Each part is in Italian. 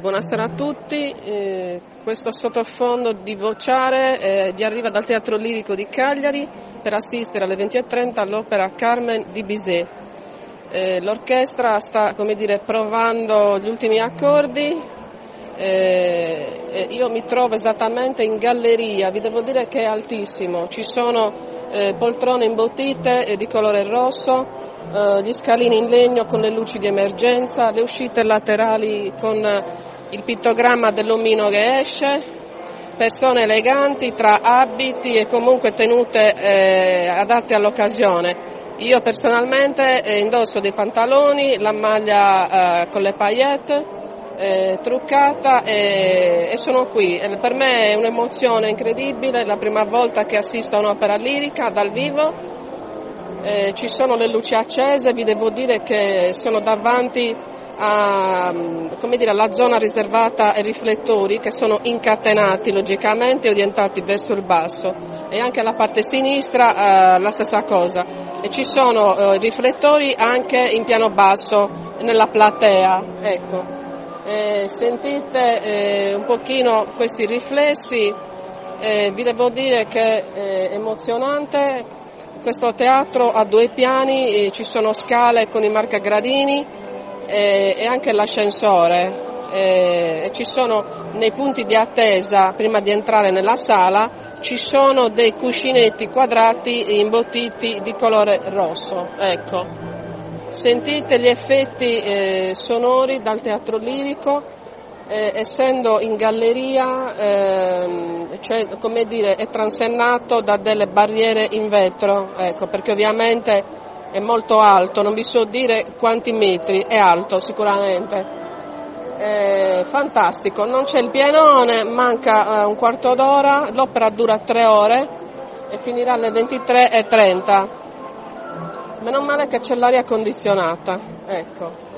Buonasera a tutti, eh, questo sottofondo di Vociare eh, vi arriva dal Teatro Lirico di Cagliari per assistere alle 20.30 all'opera Carmen di Bizet. Eh, l'orchestra sta dire, provando gli ultimi accordi, eh, io mi trovo esattamente in galleria, vi devo dire che è altissimo, ci sono eh, poltrone imbottite di colore rosso, eh, gli scalini in legno con le luci di emergenza, le uscite laterali con il pittogramma dell'omino che esce, persone eleganti tra abiti e comunque tenute eh, adatte all'occasione. Io personalmente eh, indosso dei pantaloni, la maglia eh, con le paillette, eh, truccata e, e, sono qui. Per me è un'emozione incredibile, la prima volta che assisto a un'opera lirica dal vivo. Eh, ci sono le luci accese, vi devo dire che sono davanti a, dire, alla zona riservata ai riflettori che sono incatenati logicamente orientati verso il basso. E anche alla parte sinistra eh, la stessa cosa. E ci sono eh, riflettori anche in piano basso nella platea. Ecco. eh, sentite eh, un pochino questi riflessi. Eh, vi devo dire che è emozionante. Questo teatro ha due piani ci sono scale con i marcagradini e, e anche l'ascensore. E ci sono nei punti di attesa prima di entrare nella sala ci sono dei cuscinetti quadrati imbottiti di colore rosso ecco. sentite gli effetti eh, sonori dal teatro lirico eh, essendo in galleria eh, cioè, dire, è transennato da delle barriere in vetro ecco, perché ovviamente è molto alto, non vi so dire quanti metri, è alto sicuramente. È fantastico, non c'è il pienone, manca uh, un quarto d'ora, l'opera dura tre ore e finirà alle 23.30. Meno male che c'è l'aria condizionata, ecco.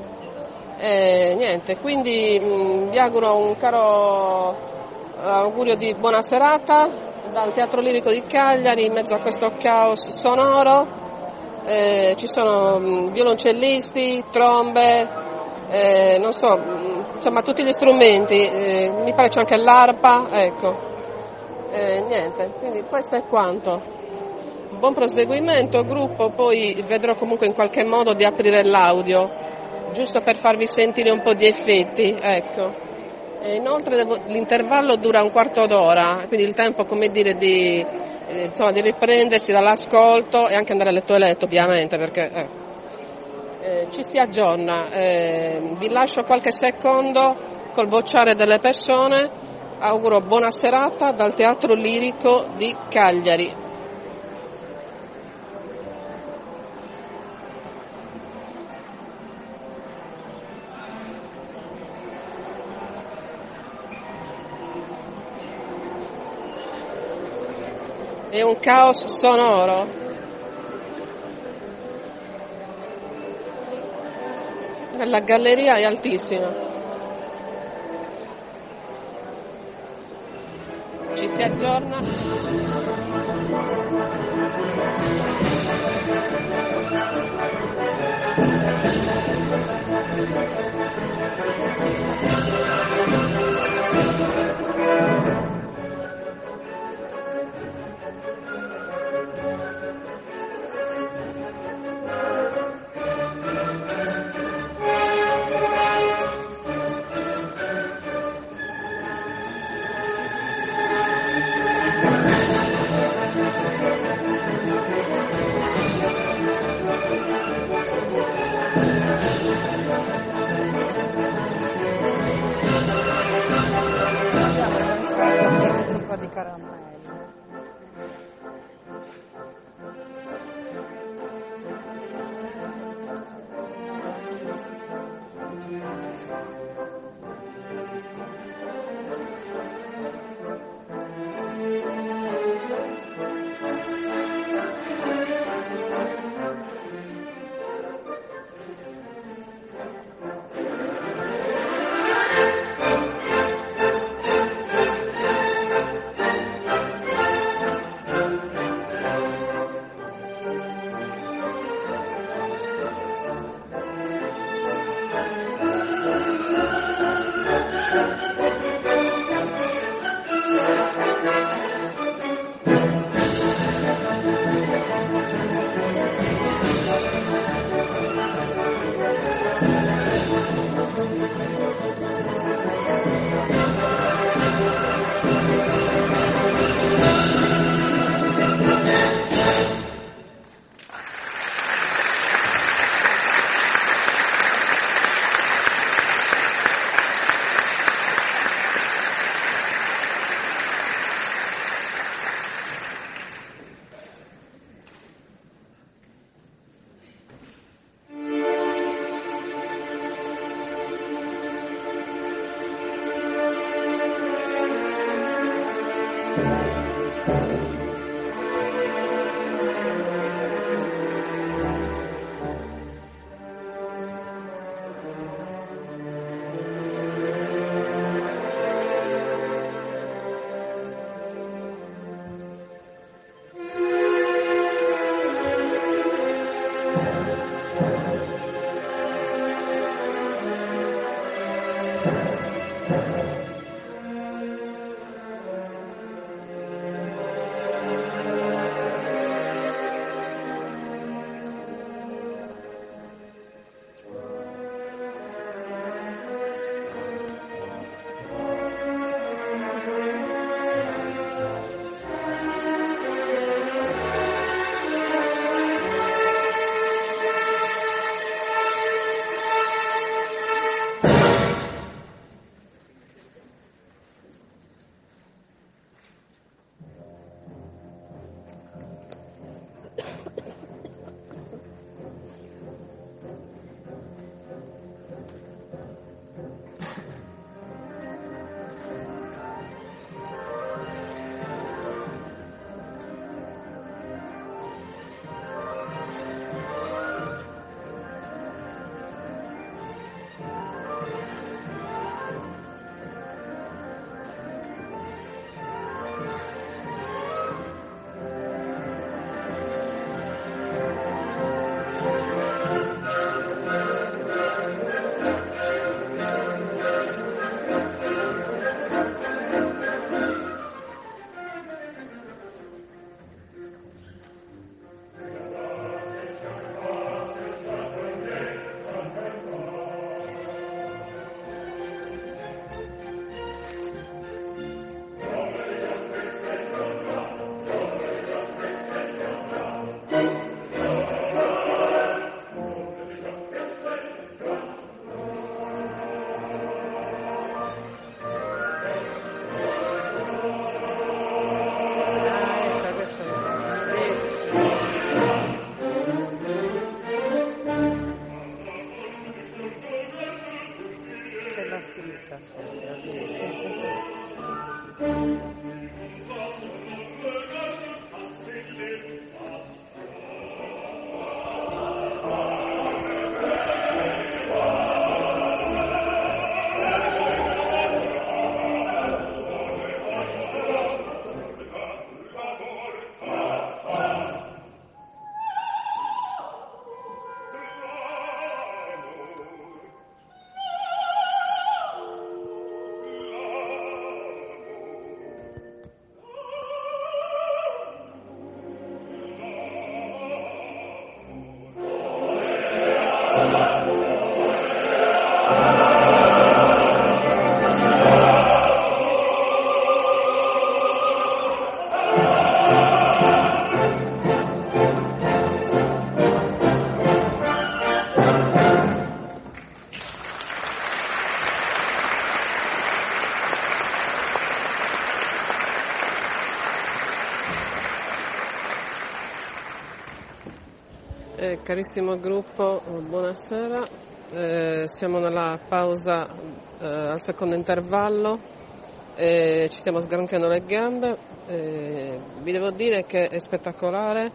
E, niente, quindi mh, mm, vi auguro un caro uh, augurio di buona serata dal Teatro Lirico di Cagliari in mezzo a questo caos sonoro eh, ci sono mm, violoncellisti, trombe, eh, non so, mm, insomma tutti gli strumenti, eh, mi pare c'è anche l'arpa, ecco. Eh, niente, quindi questo è quanto. Buon proseguimento, gruppo, poi vedrò comunque in qualche modo di aprire l'audio, giusto per farvi sentire un po' di effetti, ecco. E inoltre devo, l'intervallo dura un quarto d'ora, quindi il tempo come dire di eh, insomma, di riprendersi dall'ascolto e anche andare a letto e letto ovviamente perché eh, eh, ci si aggiorna. Eh, vi lascio qualche secondo col vociare delle persone, auguro buona serata dal Teatro Lirico di Cagliari. È un caos sonoro. La galleria è altissima. Ci si aggiorna. Di caramello. Carissimo gruppo, buonasera. Eh, siamo nella pausa eh, al secondo intervallo, eh, ci stiamo sgranchiando le gambe. Eh, vi devo dire che è spettacolare.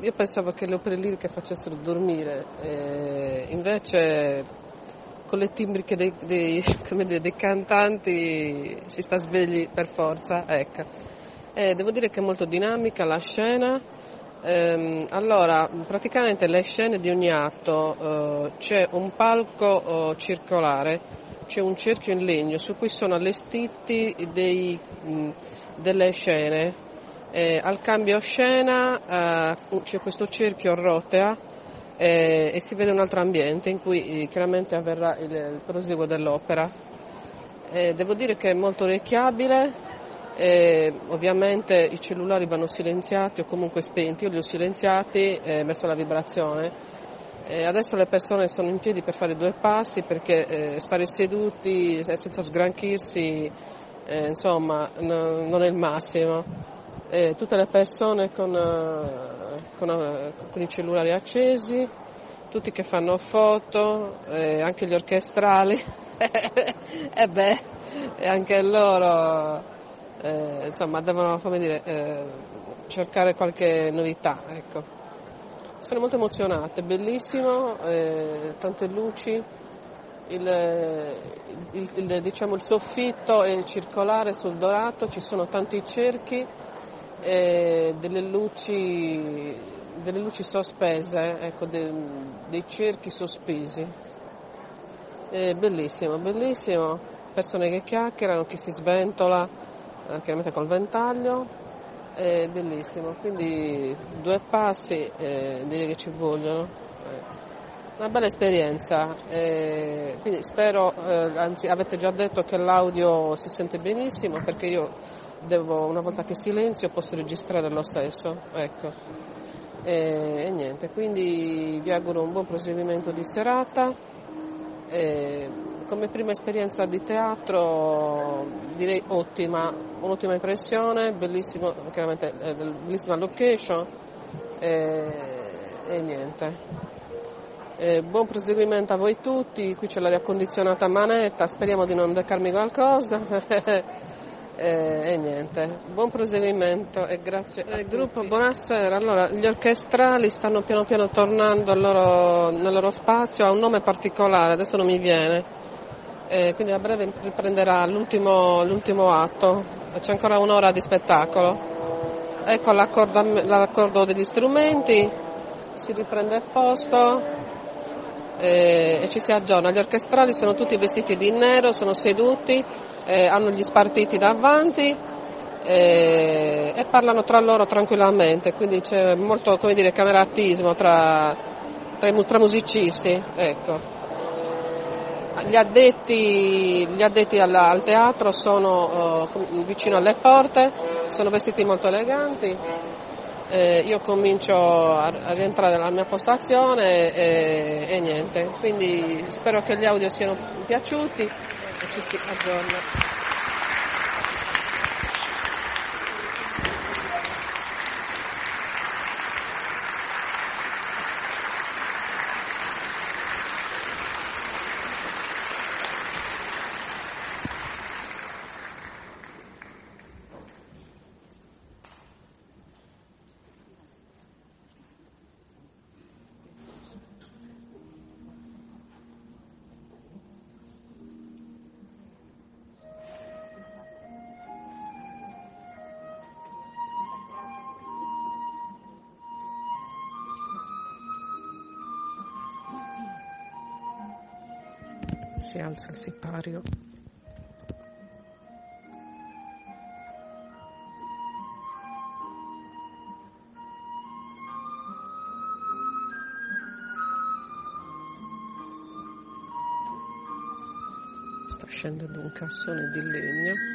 Io pensavo che le opere liriche facessero dormire, eh, invece con le timbriche dei, dei- dire, dei cantanti si sta svegli per forza. Ecco. Eh, devo dire che è molto dinamica la scena. Ehm, allora, praticamente le scene di ogni atto eh, c'è un palco eh, circolare, c'è un cerchio in legno su cui sono allestiti dei, mh, delle scene. Eh, al cambio scena eh, c'è questo cerchio rotea e, e si vede un altro ambiente in cui eh, chiaramente avverrà il, il proseguo dell'opera. Eh, devo dire che è molto orecchiabile, eh, ovviamente i cellulari vanno silenziati o comunque spenti, io li ho silenziati e messo la vibrazione. Eh, adesso le persone sono in piedi per fare due passi perché eh, stare seduti senza sgranchirsi eh, insomma no, non è il massimo. tutte le persone con, con, con, i cellulari accesi, tutti che fanno foto, anche gli orchestrali. e beh, anche loro eh, insomma, devono dire, eh, cercare qualche novità. Ecco. Sono molto emozionata, è bellissimo, eh, tante luci, il, il, il, diciamo, il, soffitto è circolare sul dorato, ci sono tanti cerchi, delle luci, delle luci sospese, ecco, de, dei cerchi sospesi. È bellissimo, bellissimo, persone che chiacchierano, chi si sventola, eh, chiaramente col ventaglio, è bellissimo, quindi due passi eh, direi che ci vogliono. Eh. Una bella esperienza, eh, quindi spero, eh, anzi avete già detto che l'audio si sente benissimo perché io devo, una volta che silenzio posso registrare lo stesso, ecco. E, e niente, quindi vi auguro un buon proseguimento di serata. E, come prima esperienza di teatro direi ottima, un'ottima impressione, bellissimo, chiaramente eh, bellissima location e, e niente. E buon proseguimento a voi tutti, qui c'è l'aria condizionata a manetta, speriamo di non beccarmi qualcosa. e, e, niente, buon proseguimento e grazie. Eh, gruppo, buonasera. Allora, gli orchestrali stanno piano piano tornando loro, nel loro spazio, ha un nome particolare, adesso non mi viene eh, quindi a breve riprenderà l'ultimo, l'ultimo atto, c'è ancora un'ora di spettacolo. Ecco l'accordo, l'accordo degli strumenti, si riprende il posto eh, e ci si aggiorna. Gli orchestrali sono tutti vestiti di nero, sono seduti, eh, hanno gli spartiti davanti eh, e parlano tra loro tranquillamente, quindi c'è molto come dire, cameratismo tra, tra, i, tra musicisti. Ecco. Gli addetti, gli addetti al, al, teatro sono uh, vicino alle porte, sono vestiti molto eleganti. Eh, io comincio a, a, rientrare nella mia postazione e, e niente, quindi spero che gli audio siano piaciuti e ci si aggiorna. Si alza il sipario. Sta scendendo un cassone di legno.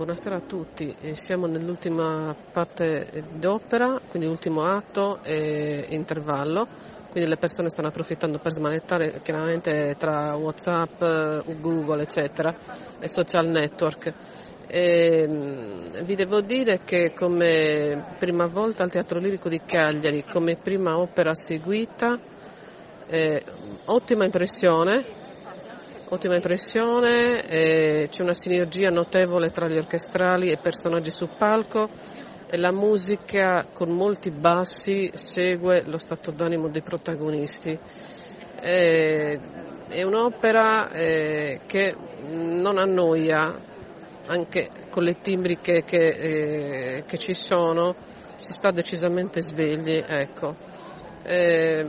Buonasera a tutti. Siamo nell'ultima parte d'opera, quindi l'ultimo atto e intervallo, quindi le persone stanno approfittando per smanettare chiaramente tra Whatsapp, Google eccetera e social network. E, vi devo dire che come prima volta al Teatro Lirico di Cagliari, come prima opera seguita, eh, ottima impressione, ottima impressione, eh, c'è una sinergia notevole tra gli orchestrali e personaggi sul palco e la musica con molti bassi segue lo stato d'animo dei protagonisti. Eh, è un'opera eh, che non annoia, anche con le timbri che, che, eh, che ci sono, si sta decisamente svegli. Ecco. Eh,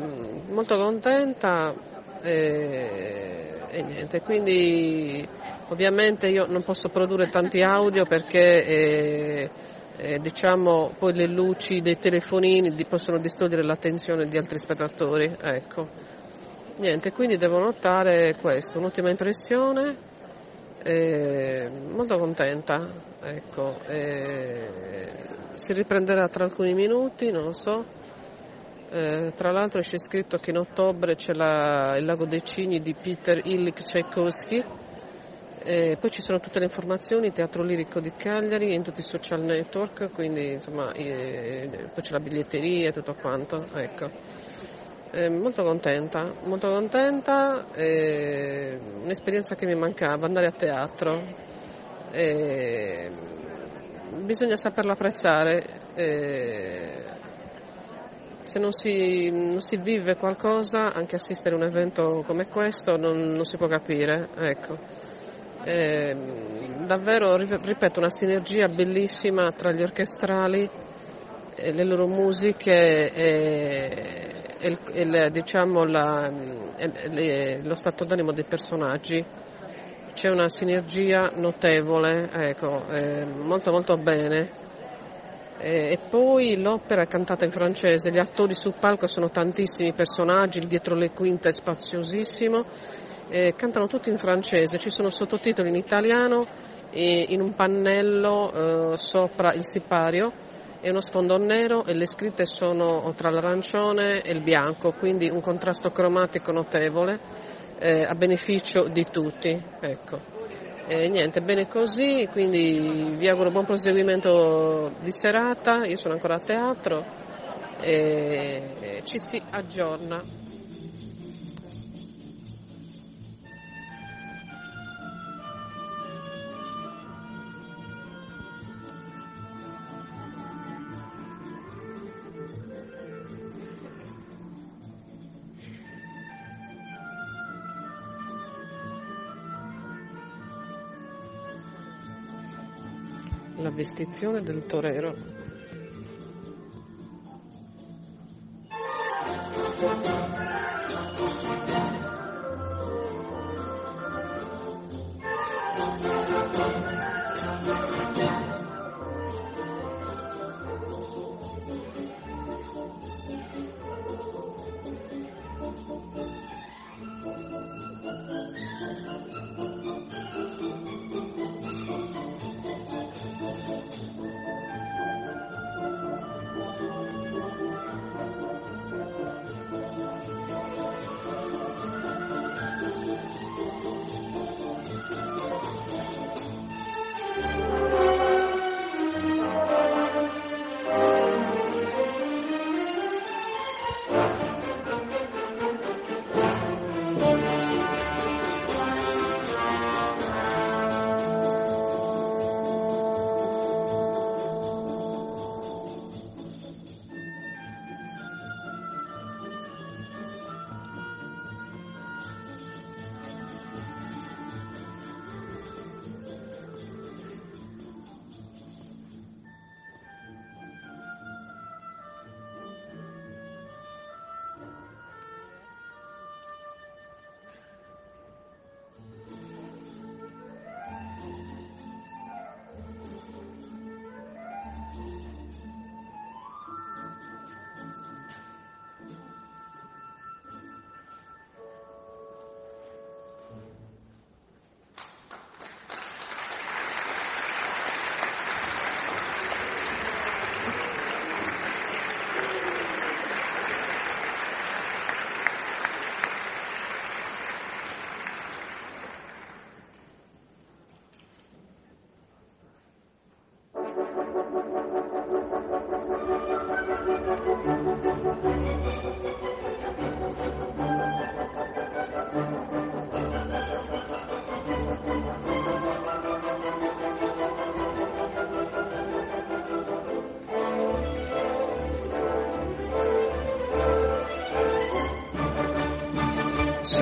molto contenta. Eh, e niente, quindi ovviamente io non posso produrre tanti audio perché eh, eh, diciamo poi le luci dei telefonini possono distogliere l'attenzione di altri spettatori, ecco. Niente, quindi devo notare questo, un'ottima impressione, eh, molto contenta, ecco, si riprenderà tra alcuni minuti, non lo so. Eh, tra l'altro c'è scritto che in ottobre c'è la, il Lago dei Cigni di Peter Illich Tchaikovsky, eh, poi ci sono tutte le informazioni, Teatro Lirico di Cagliari, in tutti i social network, quindi insomma eh, poi c'è la biglietteria e tutto quanto. Ecco. Eh, molto contenta, molto contenta, un'esperienza che mi mancava, andare a teatro. bisogna saperlo apprezzare se non si, non si, vive qualcosa, anche assistere a un evento come questo non, non si può capire. Ecco. Eh, davvero, ripeto, una sinergia bellissima tra gli orchestrali, e le loro musiche e, e, e diciamo la, e, lo stato d'animo dei personaggi. C'è una sinergia notevole, ecco, eh, molto molto bene. Eh, e poi l'opera è cantata in francese, gli attori sul palco sono tantissimi personaggi, il dietro le quinte è spaziosissimo, eh, cantano tutti in francese, ci sono sottotitoli in italiano e in un pannello eh, sopra il sipario e uno sfondo nero e le scritte sono tra l'arancione e il bianco, quindi un contrasto cromatico notevole eh, a beneficio di tutti. Ecco. E niente, bene così, quindi vi auguro buon proseguimento di serata, io sono ancora a teatro e ci si aggiorna. Vestizione del torero.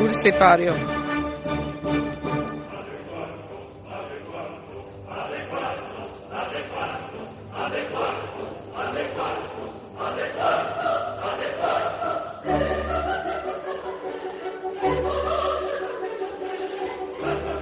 Sul sipario. Ecco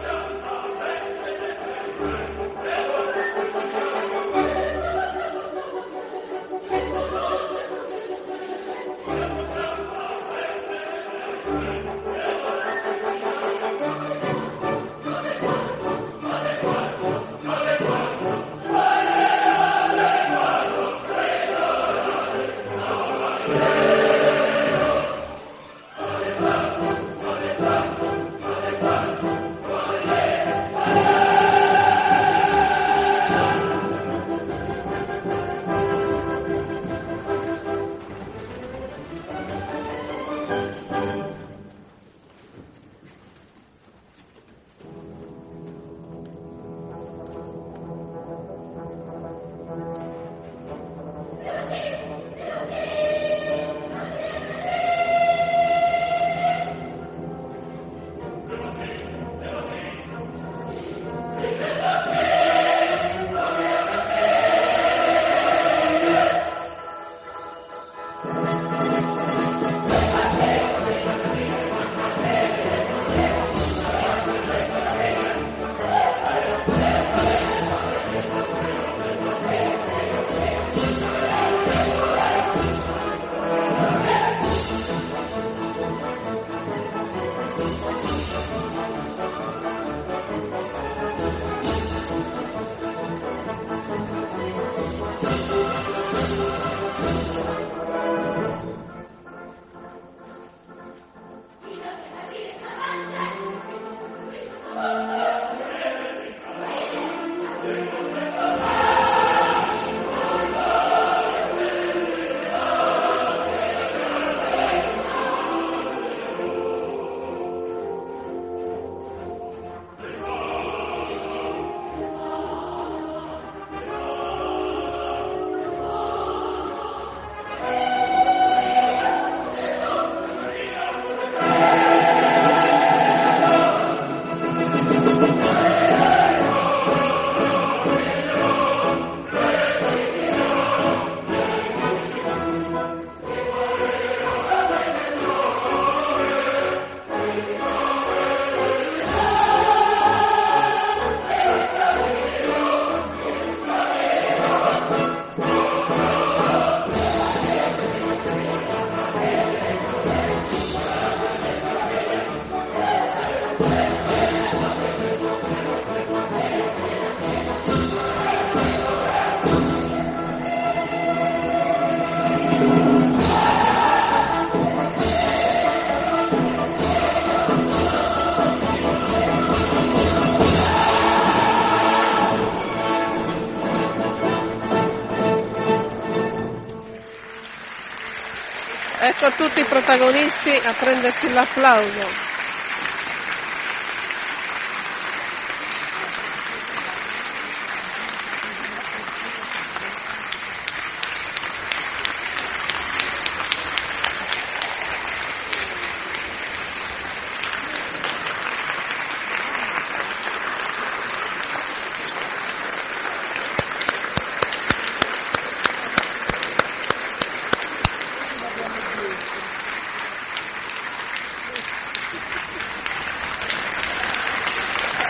tutti i protagonisti a prendersi l'applauso.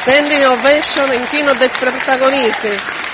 Standing ovation, inchino dei protagonisti.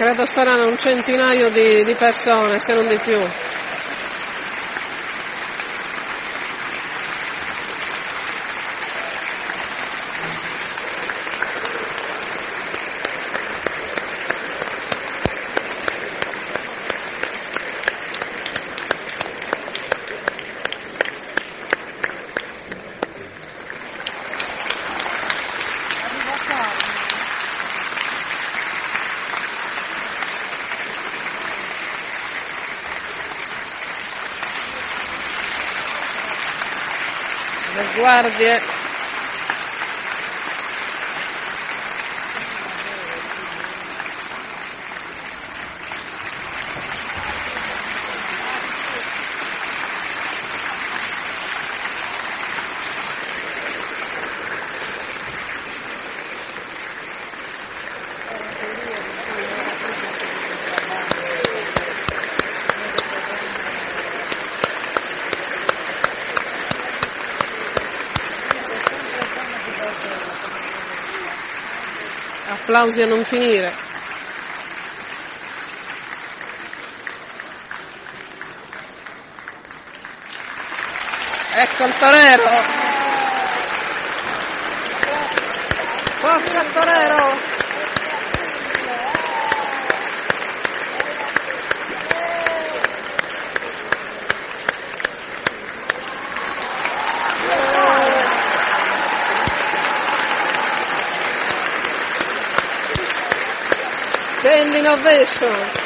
Credo saranno un centinaio di, di persone, se non di più. Le Applausi a non finire. Ecco il torero. Forza il torero. Standing ovation.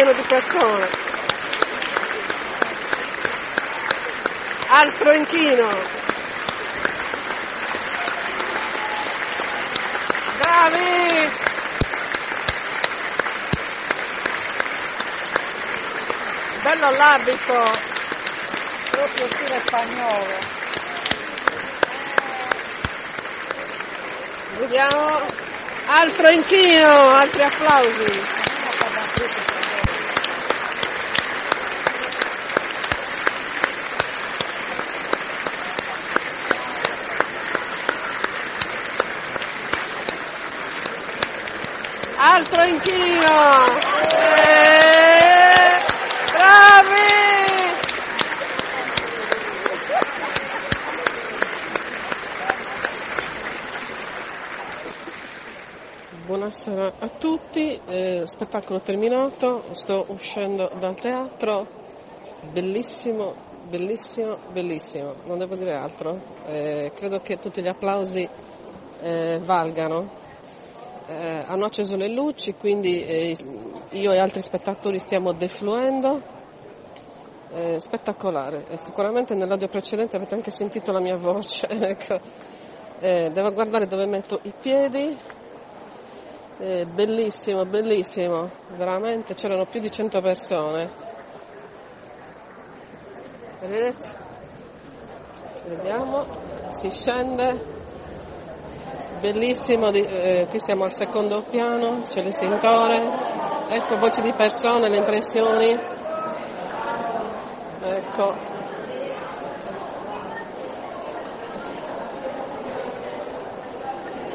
Pieno di persone. Altro inchino. Bravi! Bello l'abito. proprio stile spagnolo. Vediamo. Altro inchino, altri applausi. Altro inchino. Eh, bravi! Buonasera a tutti, eh, spettacolo terminato, sto uscendo dal teatro, bellissimo, bellissimo, bellissimo, non devo dire altro, Eh, credo che tutti gli applausi eh, valgano. Eh, hanno acceso le luci, quindi eh, io e altri spettatori stiamo defluendo. Eh, spettacolare, e sicuramente nell'audio precedente avete anche sentito la mia voce. ecco. Devo guardare dove metto i piedi. Eh, bellissimo, bellissimo, veramente c'erano più di 100 persone. Arrivederci. Vediamo, si scende. Bellissimo, eh, qui siamo al secondo piano, c'è l'estintore, ecco voci di persone, le impressioni. Ecco.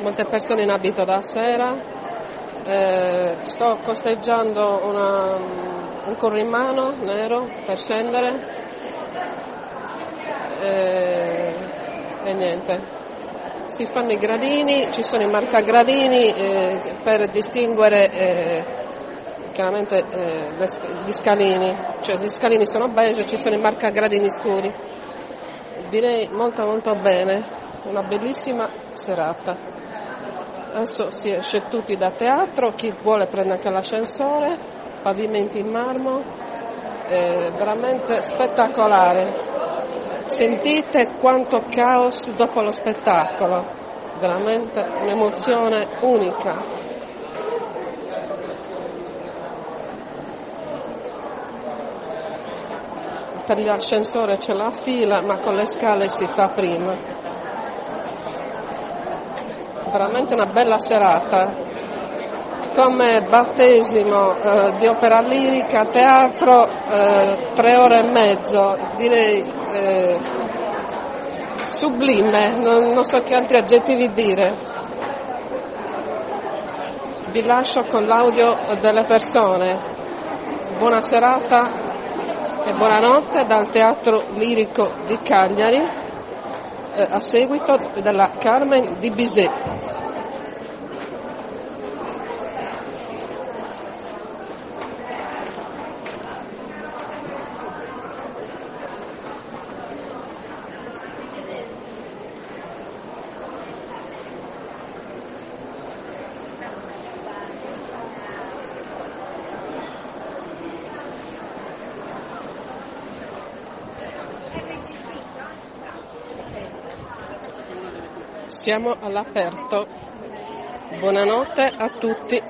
Molte persone in abito da sera. Eh, sto costeggiando una, un corrimano nero per scendere eh, e niente. Si fanno i gradini, ci sono i marcagradini eh, per distinguere eh, chiaramente eh, le, gli scalini, cioè gli scalini sono beige, ci sono i marcagradini scuri. Direi molto molto bene, una bellissima serata. Adesso si esce tutti da teatro, chi vuole prende anche l'ascensore, pavimenti in marmo, eh, veramente spettacolare. Sentite quanto caos dopo lo spettacolo, veramente un'emozione unica. Per l'ascensore c'è la fila, ma con le scale si fa prima. Veramente una bella serata, come battesimo eh, di opera lirica, teatro, eh, tre ore e mezzo, direi eh, sublime, non, non so che altri aggettivi dire. Vi lascio con l'audio delle persone. Buona serata e buonanotte dal Teatro Lirico di Cagliari a seguito della Carmen di Bizet. Siamo all'aperto. Buonanotte a tutti.